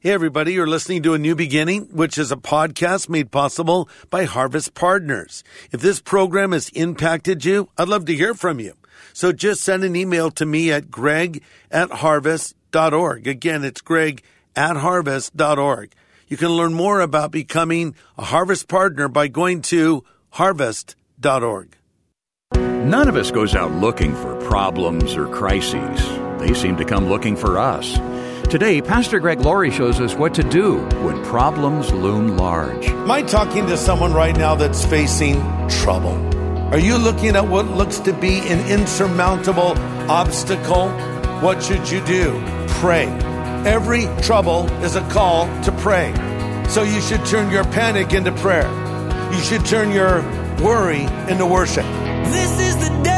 Hey, everybody, you're listening to A New Beginning, which is a podcast made possible by Harvest Partners. If this program has impacted you, I'd love to hear from you. So just send an email to me at greg at harvest.org. Again, it's greg at harvest.org. You can learn more about becoming a Harvest Partner by going to harvest.org. None of us goes out looking for problems or crises. They seem to come looking for us. Today, Pastor Greg Laurie shows us what to do when problems loom large. Am I talking to someone right now that's facing trouble? Are you looking at what looks to be an insurmountable obstacle? What should you do? Pray. Every trouble is a call to pray. So you should turn your panic into prayer. You should turn your worry into worship. This is the day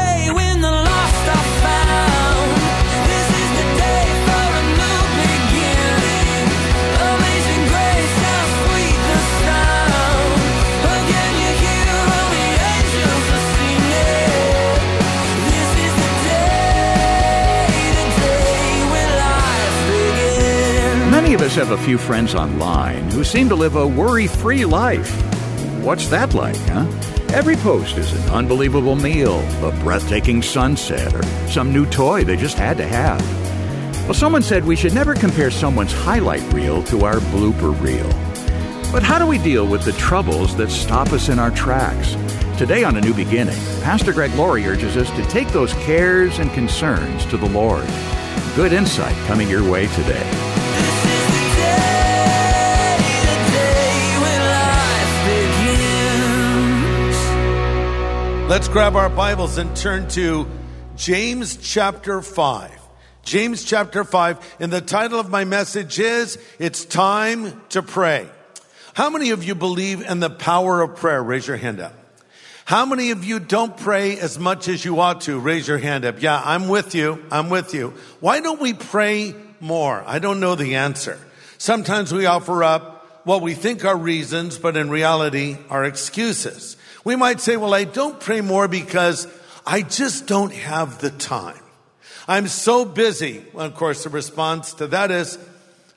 have a few friends online who seem to live a worry free life. What's that like, huh? Every post is an unbelievable meal, a breathtaking sunset, or some new toy they just had to have. Well, someone said we should never compare someone's highlight reel to our blooper reel. But how do we deal with the troubles that stop us in our tracks? Today on A New Beginning, Pastor Greg Laurie urges us to take those cares and concerns to the Lord. Good insight coming your way today. Let's grab our Bibles and turn to James chapter 5. James chapter 5. And the title of my message is It's Time to Pray. How many of you believe in the power of prayer? Raise your hand up. How many of you don't pray as much as you ought to? Raise your hand up. Yeah, I'm with you. I'm with you. Why don't we pray more? I don't know the answer. Sometimes we offer up what we think are reasons, but in reality are excuses. We might say, well, I don't pray more because I just don't have the time. I'm so busy. Well, of course, the response to that is,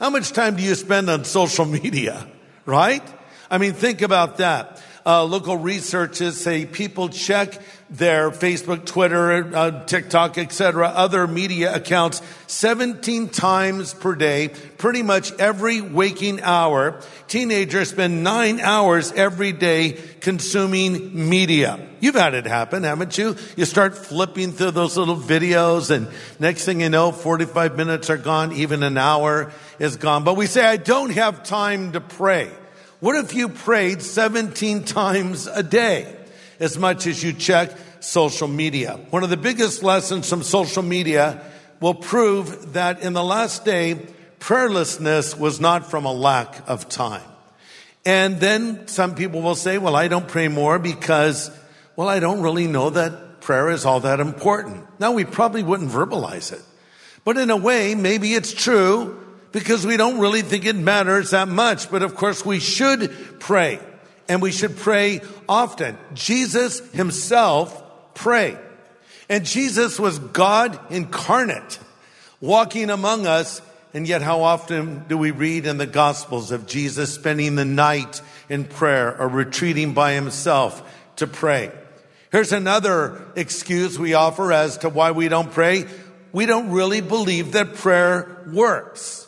how much time do you spend on social media? Right? I mean, think about that. Uh, local researchers say people check their Facebook, Twitter, uh, TikTok, etc., other media accounts 17 times per day, pretty much every waking hour. Teenagers spend nine hours every day consuming media. You've had it happen, haven't you? You start flipping through those little videos and next thing you know, 45 minutes are gone, even an hour is gone. But we say, I don't have time to pray. What if you prayed 17 times a day as much as you check social media? One of the biggest lessons from social media will prove that in the last day, prayerlessness was not from a lack of time. And then some people will say, well, I don't pray more because, well, I don't really know that prayer is all that important. Now, we probably wouldn't verbalize it. But in a way, maybe it's true because we don't really think it matters that much. But of course, we should pray and we should pray often. Jesus himself prayed. And Jesus was God incarnate walking among us. And yet, how often do we read in the Gospels of Jesus spending the night in prayer or retreating by himself to pray? Here's another excuse we offer as to why we don't pray. We don't really believe that prayer works.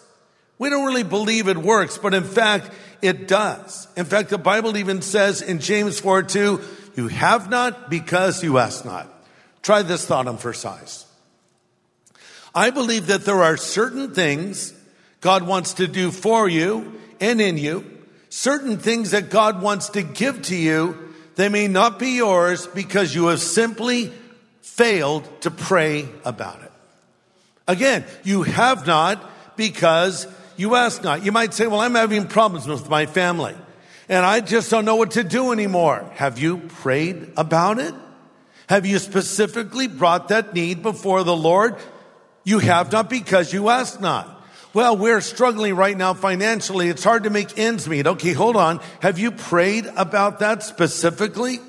We don't really believe it works, but in fact, it does. In fact, the Bible even says in James 4 2, you have not because you ask not. Try this thought on for size. I believe that there are certain things God wants to do for you and in you, certain things that God wants to give to you. They may not be yours because you have simply failed to pray about it. Again, you have not because you ask not. You might say, well, I'm having problems with my family and I just don't know what to do anymore. Have you prayed about it? Have you specifically brought that need before the Lord? You have not because you ask not. Well, we're struggling right now financially. It's hard to make ends meet. Okay, hold on. Have you prayed about that specifically?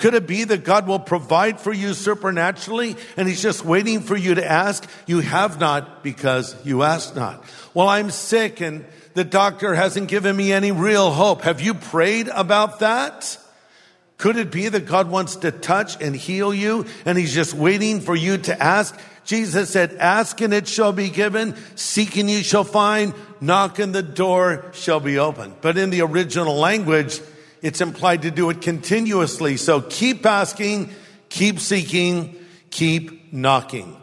Could it be that God will provide for you supernaturally and He's just waiting for you to ask? You have not because you ask not. Well, I'm sick and the doctor hasn't given me any real hope. Have you prayed about that? Could it be that God wants to touch and heal you and he's just waiting for you to ask? Jesus said, ask and it shall be given, seek and you shall find, knock and the door shall be opened. But in the original language, it's implied to do it continuously. So keep asking, keep seeking, keep knocking.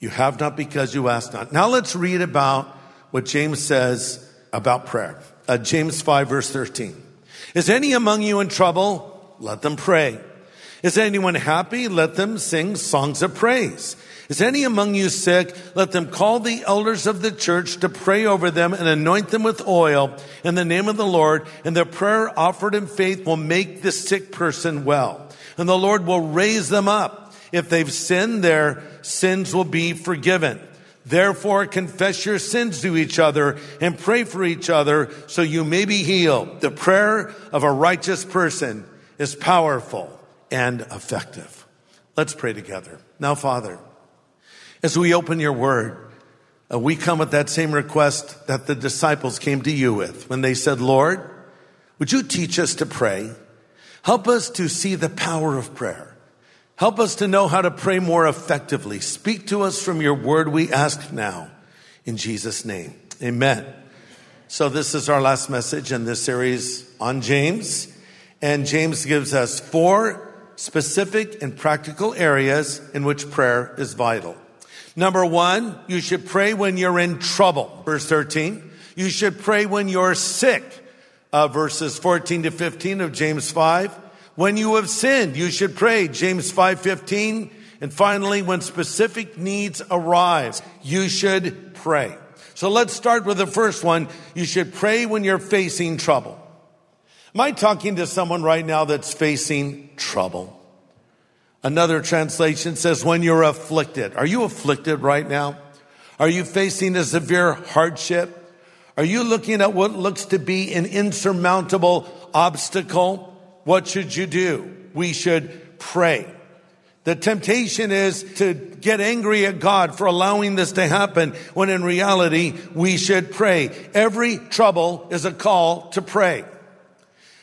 You have not because you ask not. Now let's read about what James says about prayer. Uh, James 5 verse 13. Is any among you in trouble? Let them pray. Is anyone happy? Let them sing songs of praise. Is any among you sick? Let them call the elders of the church to pray over them and anoint them with oil in the name of the Lord. And their prayer offered in faith will make the sick person well. And the Lord will raise them up. If they've sinned, their sins will be forgiven. Therefore, confess your sins to each other and pray for each other so you may be healed. The prayer of a righteous person is powerful and effective. Let's pray together. Now, Father, as we open your word, uh, we come with that same request that the disciples came to you with when they said, Lord, would you teach us to pray? Help us to see the power of prayer. Help us to know how to pray more effectively. Speak to us from your word, we ask now. In Jesus' name, amen. So this is our last message in this series on James. And James gives us four specific and practical areas in which prayer is vital. Number one, you should pray when you're in trouble. Verse 13. You should pray when you're sick. Uh, verses 14 to 15 of James 5. When you have sinned, you should pray. James 5, 15. And finally, when specific needs arise, you should pray. So let's start with the first one. You should pray when you're facing trouble. Am I talking to someone right now that's facing trouble? Another translation says, when you're afflicted. Are you afflicted right now? Are you facing a severe hardship? Are you looking at what looks to be an insurmountable obstacle? What should you do? We should pray. The temptation is to get angry at God for allowing this to happen when in reality we should pray. Every trouble is a call to pray.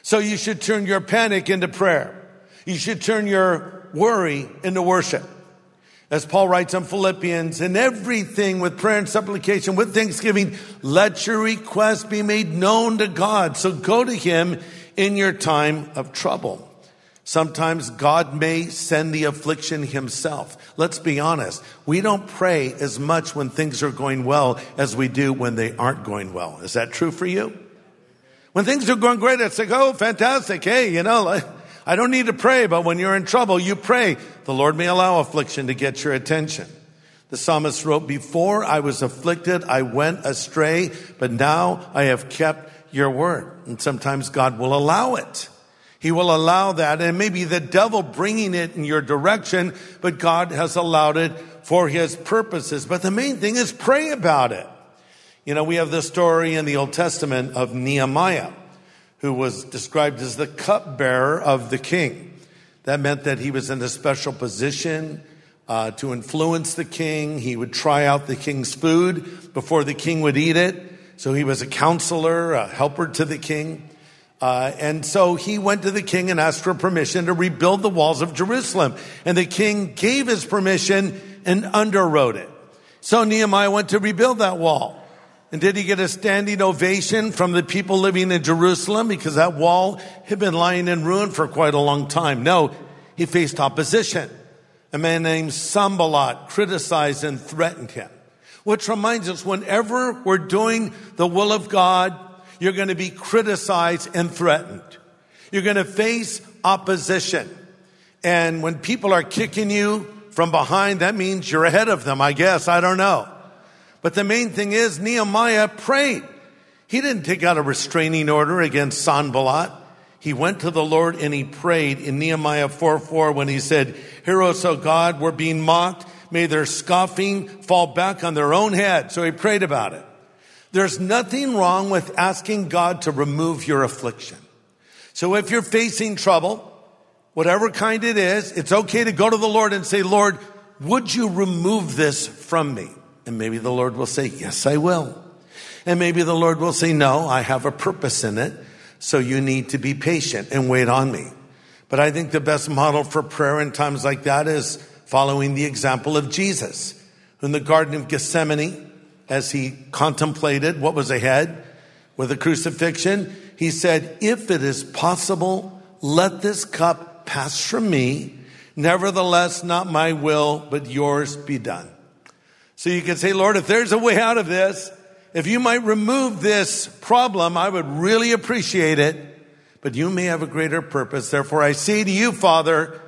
So you should turn your panic into prayer. You should turn your worry into worship. As Paul writes in Philippians, in everything with prayer and supplication, with thanksgiving, let your requests be made known to God. So go to him in your time of trouble. Sometimes God may send the affliction himself. Let's be honest. We don't pray as much when things are going well as we do when they aren't going well. Is that true for you? When things are going great, it's like, oh, fantastic. Hey, you know, I don't need to pray, but when you're in trouble, you pray. The Lord may allow affliction to get your attention. The psalmist wrote, before I was afflicted, I went astray, but now I have kept your word. And sometimes God will allow it. He will allow that. And maybe the devil bringing it in your direction, but God has allowed it for his purposes. But the main thing is pray about it. You know, we have the story in the Old Testament of Nehemiah, who was described as the cupbearer of the king. That meant that he was in a special position uh, to influence the king. He would try out the king's food before the king would eat it. So he was a counselor, a helper to the king. Uh, and so he went to the king and asked for permission to rebuild the walls of Jerusalem. And the king gave his permission and underwrote it. So Nehemiah went to rebuild that wall. And did he get a standing ovation from the people living in Jerusalem because that wall had been lying in ruin for quite a long time? No, he faced opposition. A man named Sanballat criticized and threatened him. Which reminds us whenever we're doing the will of God, you're going to be criticized and threatened. You're going to face opposition. And when people are kicking you from behind, that means you're ahead of them, I guess. I don't know. But the main thing is Nehemiah prayed. He didn't take out a restraining order against Sanballat. He went to the Lord and he prayed in Nehemiah 4 4 when he said, Hear us, O God, we're being mocked. May their scoffing fall back on their own head. So he prayed about it. There's nothing wrong with asking God to remove your affliction. So if you're facing trouble, whatever kind it is, it's okay to go to the Lord and say, Lord, would you remove this from me? And maybe the Lord will say, yes, I will. And maybe the Lord will say, no, I have a purpose in it. So you need to be patient and wait on me. But I think the best model for prayer in times like that is following the example of Jesus in the Garden of Gethsemane as he contemplated what was ahead with the crucifixion. He said, if it is possible, let this cup pass from me. Nevertheless, not my will, but yours be done. So you can say, Lord, if there's a way out of this, if you might remove this problem, I would really appreciate it. But you may have a greater purpose. Therefore, I say to you, Father,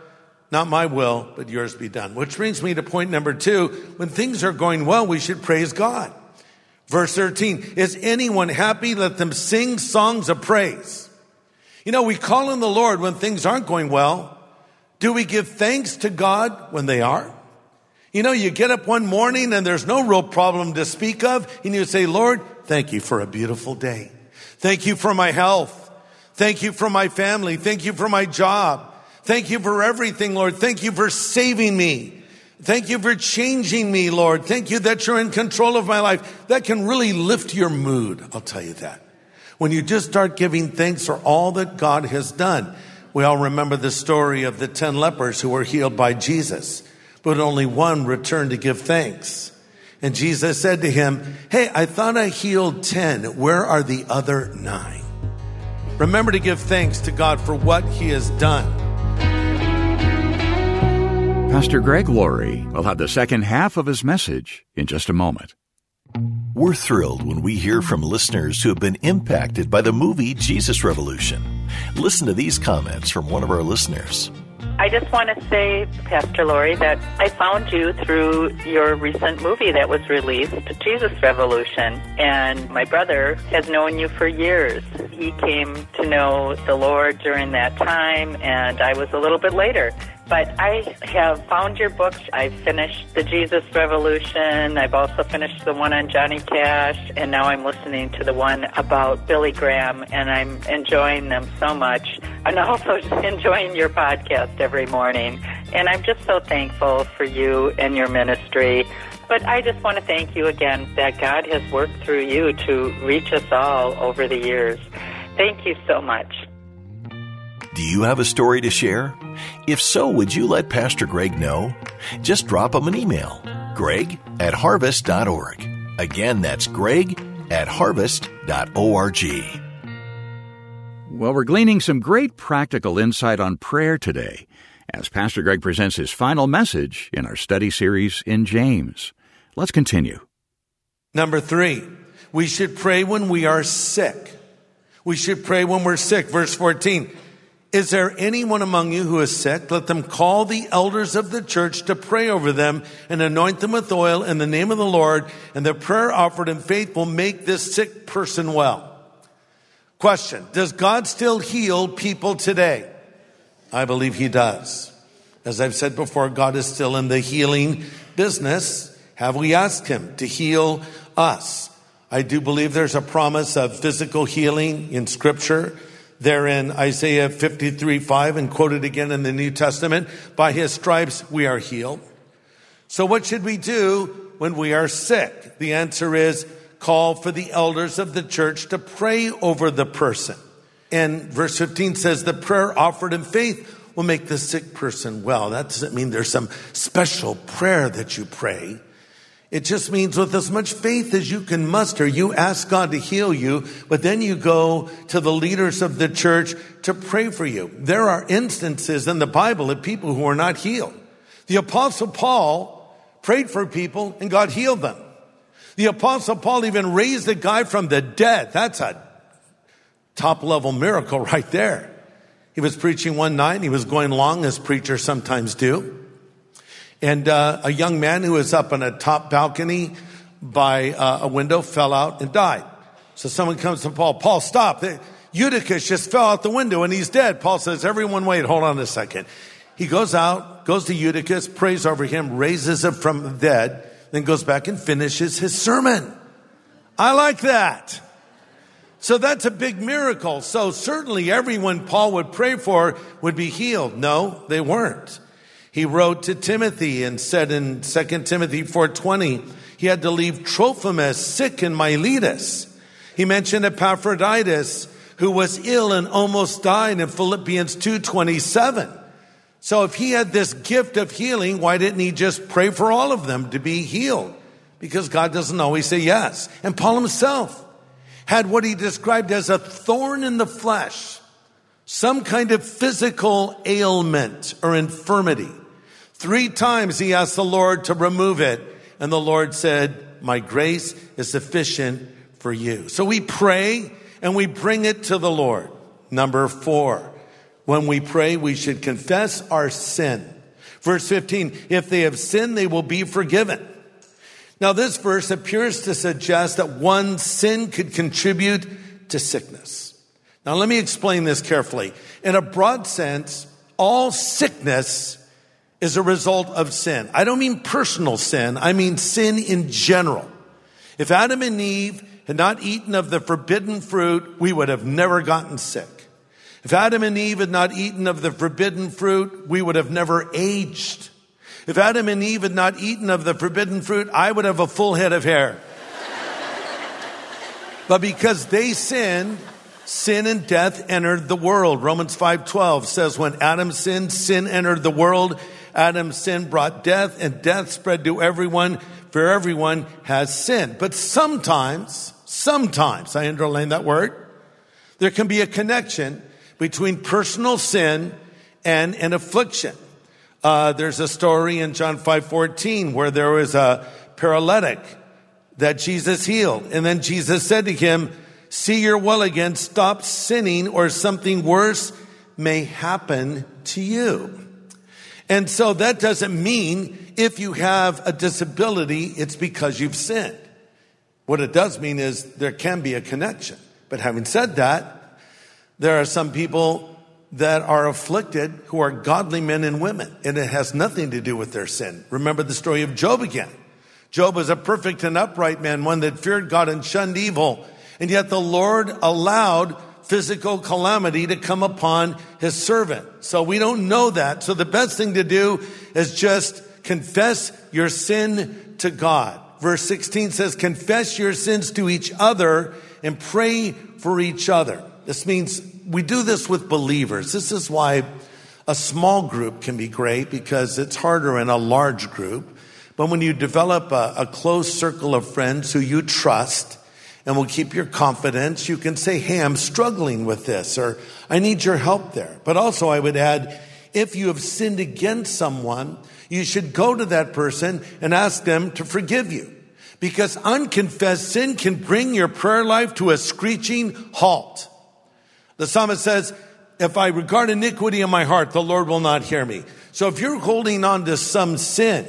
not my will, but yours be done. Which brings me to point number two. When things are going well, we should praise God. Verse 13, is anyone happy? Let them sing songs of praise. You know, we call on the Lord when things aren't going well. Do we give thanks to God when they are? You know, you get up one morning and there's no real problem to speak of, and you say, Lord, thank you for a beautiful day. Thank you for my health. Thank you for my family. Thank you for my job. Thank you for everything, Lord. Thank you for saving me. Thank you for changing me, Lord. Thank you that you're in control of my life. That can really lift your mood. I'll tell you that. When you just start giving thanks for all that God has done. We all remember the story of the 10 lepers who were healed by Jesus, but only one returned to give thanks. And Jesus said to him, Hey, I thought I healed 10. Where are the other nine? Remember to give thanks to God for what he has done. Pastor Greg Laurie will have the second half of his message in just a moment. We're thrilled when we hear from listeners who have been impacted by the movie Jesus Revolution. Listen to these comments from one of our listeners. I just want to say, Pastor Laurie, that I found you through your recent movie that was released, Jesus Revolution. And my brother has known you for years. He came to know the Lord during that time, and I was a little bit later. But I have found your books. I've finished The Jesus Revolution. I've also finished the one on Johnny Cash. And now I'm listening to the one about Billy Graham. And I'm enjoying them so much. And also enjoying your podcast every morning. And I'm just so thankful for you and your ministry. But I just want to thank you again that God has worked through you to reach us all over the years. Thank you so much. Do you have a story to share? If so, would you let Pastor Greg know? Just drop him an email greg at harvest.org. Again, that's greg at harvest.org. Well, we're gleaning some great practical insight on prayer today as Pastor Greg presents his final message in our study series in James. Let's continue. Number three, we should pray when we are sick. We should pray when we're sick. Verse 14. Is there anyone among you who is sick? Let them call the elders of the church to pray over them and anoint them with oil in the name of the Lord, and the prayer offered in faith will make this sick person well. Question. Does God still heal people today? I believe he does. As I've said before, God is still in the healing business. Have we asked him to heal us? I do believe there's a promise of physical healing in scripture there in Isaiah 53 5 and quoted again in the New Testament. By his stripes we are healed. So what should we do when we are sick? The answer is call for the elders of the church to pray over the person. And verse 15 says the prayer offered in faith will make the sick person well. That doesn't mean there's some special prayer that you pray. It just means with as much faith as you can muster, you ask God to heal you, but then you go to the leaders of the church to pray for you. There are instances in the Bible of people who are not healed. The apostle Paul prayed for people and God healed them. The apostle Paul even raised a guy from the dead. That's a top level miracle right there. He was preaching one night. and He was going long as preachers sometimes do. And uh, a young man who was up on a top balcony by uh, a window fell out and died. So someone comes to Paul, Paul, stop. Eutychus just fell out the window and he's dead. Paul says, everyone wait, hold on a second. He goes out, goes to Eutychus, prays over him, raises him from the dead, then goes back and finishes his sermon. I like that. So that's a big miracle. So certainly everyone Paul would pray for would be healed. No, they weren't. He wrote to Timothy and said in 2 Timothy 4:20, He had to leave Trophimus sick in Miletus. He mentioned Epaphroditus, who was ill and almost died in Philippians 2:27. So if he had this gift of healing, why didn't he just pray for all of them to be healed? Because God doesn't always say yes. And Paul himself had what he described as a thorn in the flesh, some kind of physical ailment or infirmity. Three times he asked the Lord to remove it, and the Lord said, My grace is sufficient for you. So we pray and we bring it to the Lord. Number four, when we pray, we should confess our sin. Verse 15, if they have sinned, they will be forgiven. Now, this verse appears to suggest that one sin could contribute to sickness. Now, let me explain this carefully. In a broad sense, all sickness is a result of sin. I don't mean personal sin, I mean sin in general. If Adam and Eve had not eaten of the forbidden fruit, we would have never gotten sick. If Adam and Eve had not eaten of the forbidden fruit, we would have never aged. If Adam and Eve had not eaten of the forbidden fruit, I would have a full head of hair. but because they sinned, sin and death entered the world. Romans 5:12 says when Adam sinned, sin entered the world. Adam's sin brought death and death spread to everyone for everyone has sinned. But sometimes, sometimes, I underline that word, there can be a connection between personal sin and an affliction. Uh, there's a story in John 5:14 where there was a paralytic that Jesus healed, and then Jesus said to him, "See you're well again. Stop sinning, or something worse may happen to you." And so that doesn't mean if you have a disability, it's because you've sinned. What it does mean is there can be a connection. But having said that, there are some people that are afflicted who are godly men and women, and it has nothing to do with their sin. Remember the story of Job again. Job was a perfect and upright man, one that feared God and shunned evil, and yet the Lord allowed physical calamity to come upon his servant. So we don't know that. So the best thing to do is just confess your sin to God. Verse 16 says, confess your sins to each other and pray for each other. This means we do this with believers. This is why a small group can be great because it's harder in a large group. But when you develop a, a close circle of friends who you trust and will keep your confidence, you can say, Hey, I'm struggling with this, or I need your help there. But also, I would add, if you have sinned against someone, you should go to that person and ask them to forgive you. Because unconfessed sin can bring your prayer life to a screeching halt. The psalmist says, if I regard iniquity in my heart, the Lord will not hear me. So if you're holding on to some sin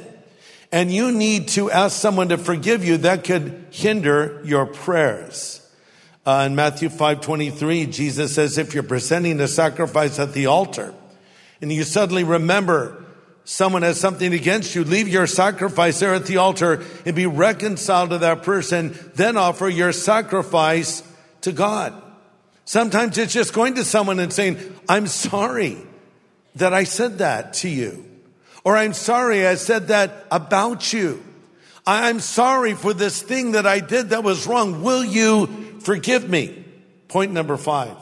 and you need to ask someone to forgive you, that could hinder your prayers. Uh, in Matthew 5:23, Jesus says, if you're presenting a sacrifice at the altar and you suddenly remember someone has something against you, leave your sacrifice there at the altar and be reconciled to that person, then offer your sacrifice to God. Sometimes it's just going to someone and saying, I'm sorry that I said that to you. Or I'm sorry I said that about you. I'm sorry for this thing that I did that was wrong. Will you forgive me? Point number five.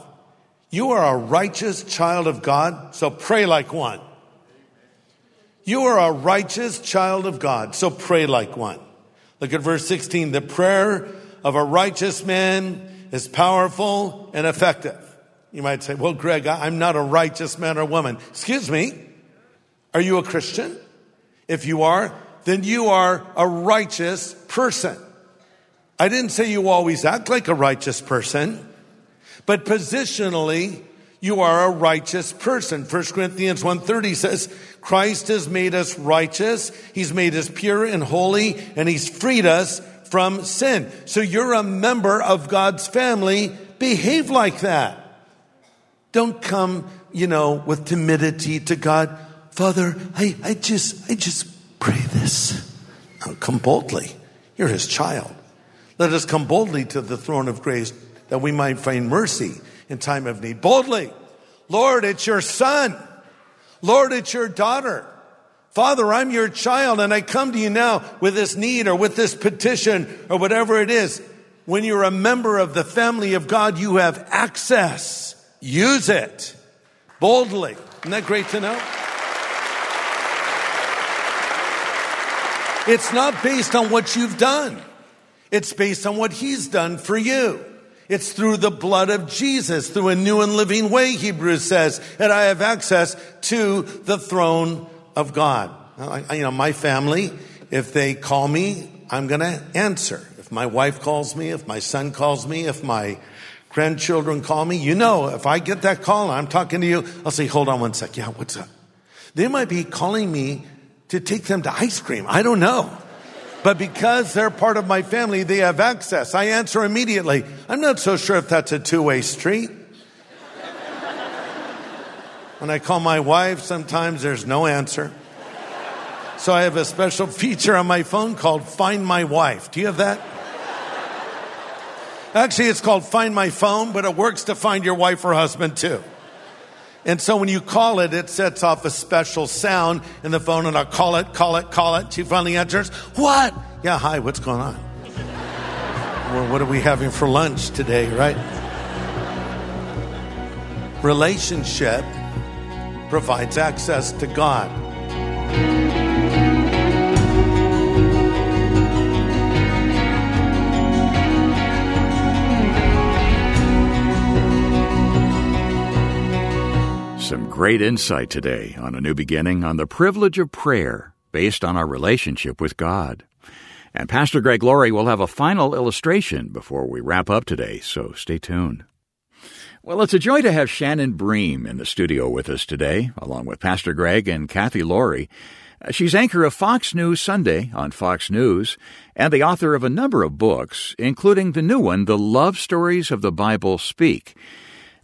You are a righteous child of God, so pray like one. You are a righteous child of God, so pray like one. Look at verse 16. The prayer of a righteous man is powerful and effective. You might say, well, Greg, I'm not a righteous man or woman. Excuse me. Are you a Christian? If you are, then you are a righteous person. I didn't say you always act like a righteous person, but positionally, you are a righteous person. 1 Corinthians 1.30 says, Christ has made us righteous. He's made us pure and holy, and he's freed us from sin. So you're a member of God's family. Behave like that. Don't come, you know, with timidity to God. Father, I, I just, I just pray this. No, come boldly. You're his child. Let us come boldly to the throne of grace that we might find mercy in time of need. Boldly. Lord, it's your son. Lord, it's your daughter. Father, I'm your child and I come to you now with this need or with this petition or whatever it is. When you're a member of the family of God, you have access. Use it boldly. Isn't that great to know? It's not based on what you've done. It's based on what he's done for you. It's through the blood of Jesus, through a new and living way, Hebrews says, that I have access to the throne of God. You know, my family, if they call me, I'm going to answer. If my wife calls me, if my son calls me, if my grandchildren call me, you know, if I get that call and I'm talking to you, I'll say, hold on one sec. Yeah, what's up? They might be calling me to take them to ice cream. I don't know. But because they're part of my family, they have access. I answer immediately. I'm not so sure if that's a two way street. When I call my wife, sometimes there's no answer. So I have a special feature on my phone called Find My Wife. Do you have that? Actually, it's called Find My Phone, but it works to find your wife or husband too. And so when you call it, it sets off a special sound in the phone, and I'll call it, call it, call it. She finally answers, What? Yeah, hi, what's going on? well, what are we having for lunch today, right? Relationship provides access to God. Some great insight today on a new beginning on the privilege of prayer based on our relationship with God. And Pastor Greg Laurie will have a final illustration before we wrap up today, so stay tuned. Well, it's a joy to have Shannon Bream in the studio with us today, along with Pastor Greg and Kathy Laurie. Uh, she's anchor of Fox News Sunday on Fox News and the author of a number of books, including the new one, The Love Stories of the Bible Speak.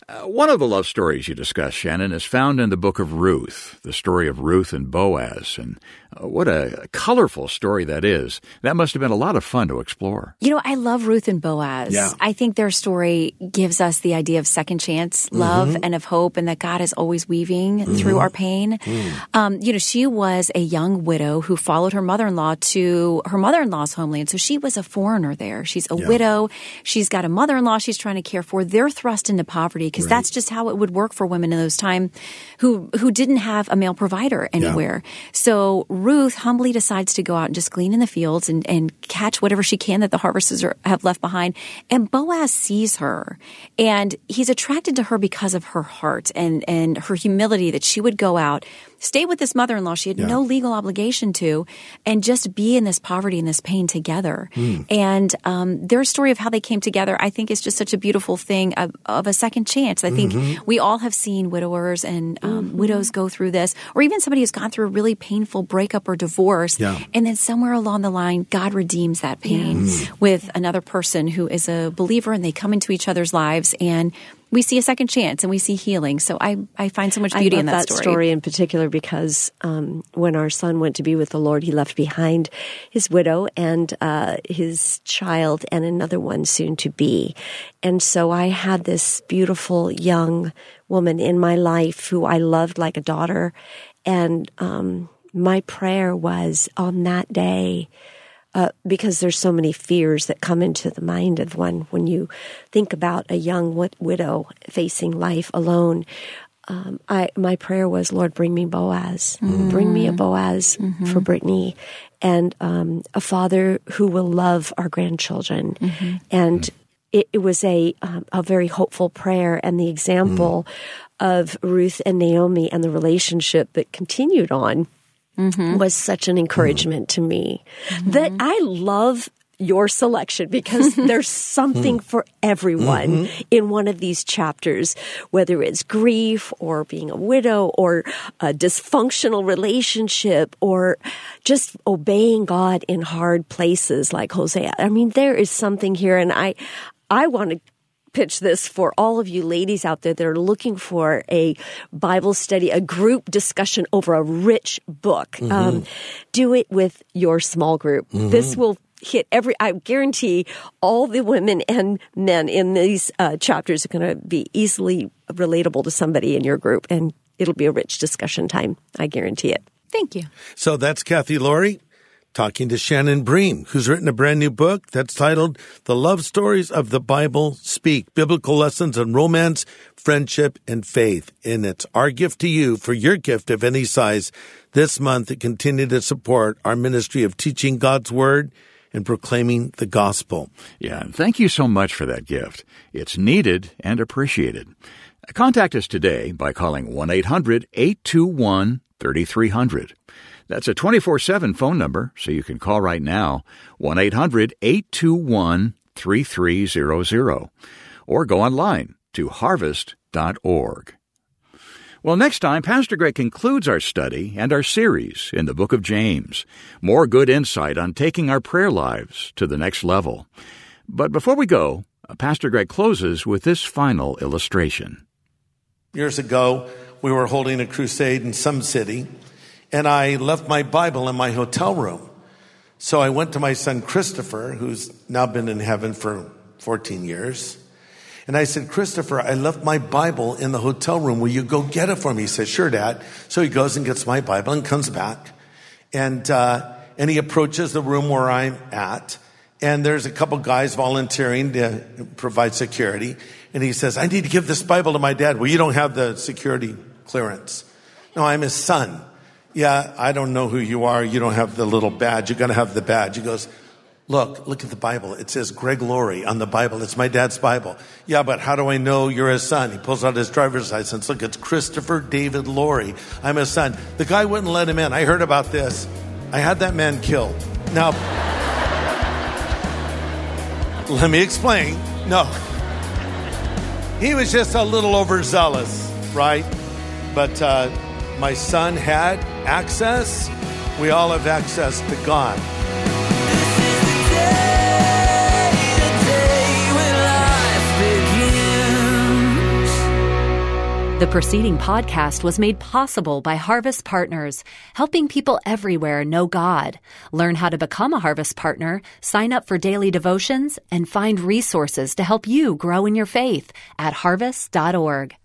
Uh, one of the love stories you discuss, Shannon, is found in the book of Ruth, the story of Ruth and Boaz. And uh, what a colorful story that is. That must have been a lot of fun to explore. You know, I love Ruth and Boaz. Yeah. I think their story gives us the idea of second chance love Mm-hmm. and of hope, and that God is always weaving through our pain. Mm. Um, you know, she was a young widow who followed her mother in law to her mother in law's homeland. So she was a foreigner there. She's a widow. She's got a mother in law she's trying to care for. They're thrust into poverty because that's just how it would work for women in those time who who didn't have a male provider anywhere. So Ruth humbly decides to go out and just glean in the fields and, and catch whatever she can that the harvesters are, have left behind. And Boaz sees her and he's attracted to her because of her heart and, and her humility that she would go out, stay with this mother-in-law she had no legal obligation to, and just be in this poverty and this pain together. And um, their story of how they came together, I think, is just such a beautiful thing of, of a second chance. I think we all have seen widowers and um, widows go through this, or even somebody who's gone through a really painful breakup or divorce, Yeah. and then somewhere along the line, God redeems that pain with another person who is a believer, and they come into each other's lives and. We see a second chance and we see healing. So I, I find so much beauty I in love that, story. in particular because um, when our son went to be with the Lord, he left behind his widow and uh, his child and another one soon to be. And so I had this beautiful young woman in my life who I loved like a daughter. And um, my prayer was on that day uh, because there's so many fears that come into the mind of one when you think about a young wi- widow facing life alone. Um, I my prayer was, Lord, bring me Boaz, bring me a Boaz for Brittany, and um, a father who will love our grandchildren, and. It, it was a um, a very hopeful prayer, and the example of Ruth and Naomi and the relationship that continued on Mm-hmm. was such an encouragement to me that mm-hmm. I love your selection because there's something mm-hmm. for everyone in one of these chapters, whether it's grief or being a widow or a dysfunctional relationship or just obeying God in hard places like Hosea. I mean, there is something here and I, I want to pitch this for all of you ladies out there that are looking for a Bible study, a group discussion over a rich book. Um, do it with your small group. This will hit every, I guarantee all the women and men in these uh, chapters are going to be easily relatable to somebody in your group and it'll be a rich discussion time. I guarantee it. Thank you. So that's Kathy Laurie talking to Shannon Bream, who's written a brand new book that's titled The Love Stories of the Bible Speak Biblical Lessons on Romance, Friendship, and Faith. And it's our gift to you for your gift of any size this month to continue to support our ministry of teaching God's Word and proclaiming the gospel. Yeah, and thank you so much for that gift. It's needed and appreciated. Contact us today by calling 1 800 821 3300. That's a 24 7 phone number, so you can call right now 1 800 821 3300. Or go online to harvest.org. Well, next time, Pastor Greg concludes our study and our series in the book of James. More good insight on taking our prayer lives to the next level. But before we go, Pastor Greg closes with this final illustration. Years ago, we were holding a crusade in some city, and I left my Bible in my hotel room. So I went to my son Christopher, who's now been in heaven for 14 years. And I said, Christopher, I left my Bible in the hotel room. Will you go get it for me? He said, sure, dad. So he goes and gets my Bible and comes back. And, uh, and he approaches the room where I'm at. And there's a couple guys volunteering to provide security. And he says, I need to give this Bible to my dad. Well, you don't have the security clearance. No, I'm his son. Yeah, I don't know who you are. You don't have the little badge. You're going to have the badge. He goes, Look, look at the Bible. It says Greg Laurie on the Bible. It's my dad's Bible. Yeah, but how do I know you're his son? He pulls out his driver's license. Look, it's Christopher David Laurie. I'm his son. The guy wouldn't let him in. I heard about this. I had that man killed. Now, let me explain. No. He was just a little overzealous, right? But uh, my son had access. We all have access to God. The preceding podcast was made possible by Harvest Partners, helping people everywhere know God. Learn how to become a Harvest Partner, sign up for daily devotions, and find resources to help you grow in your faith at harvest.org.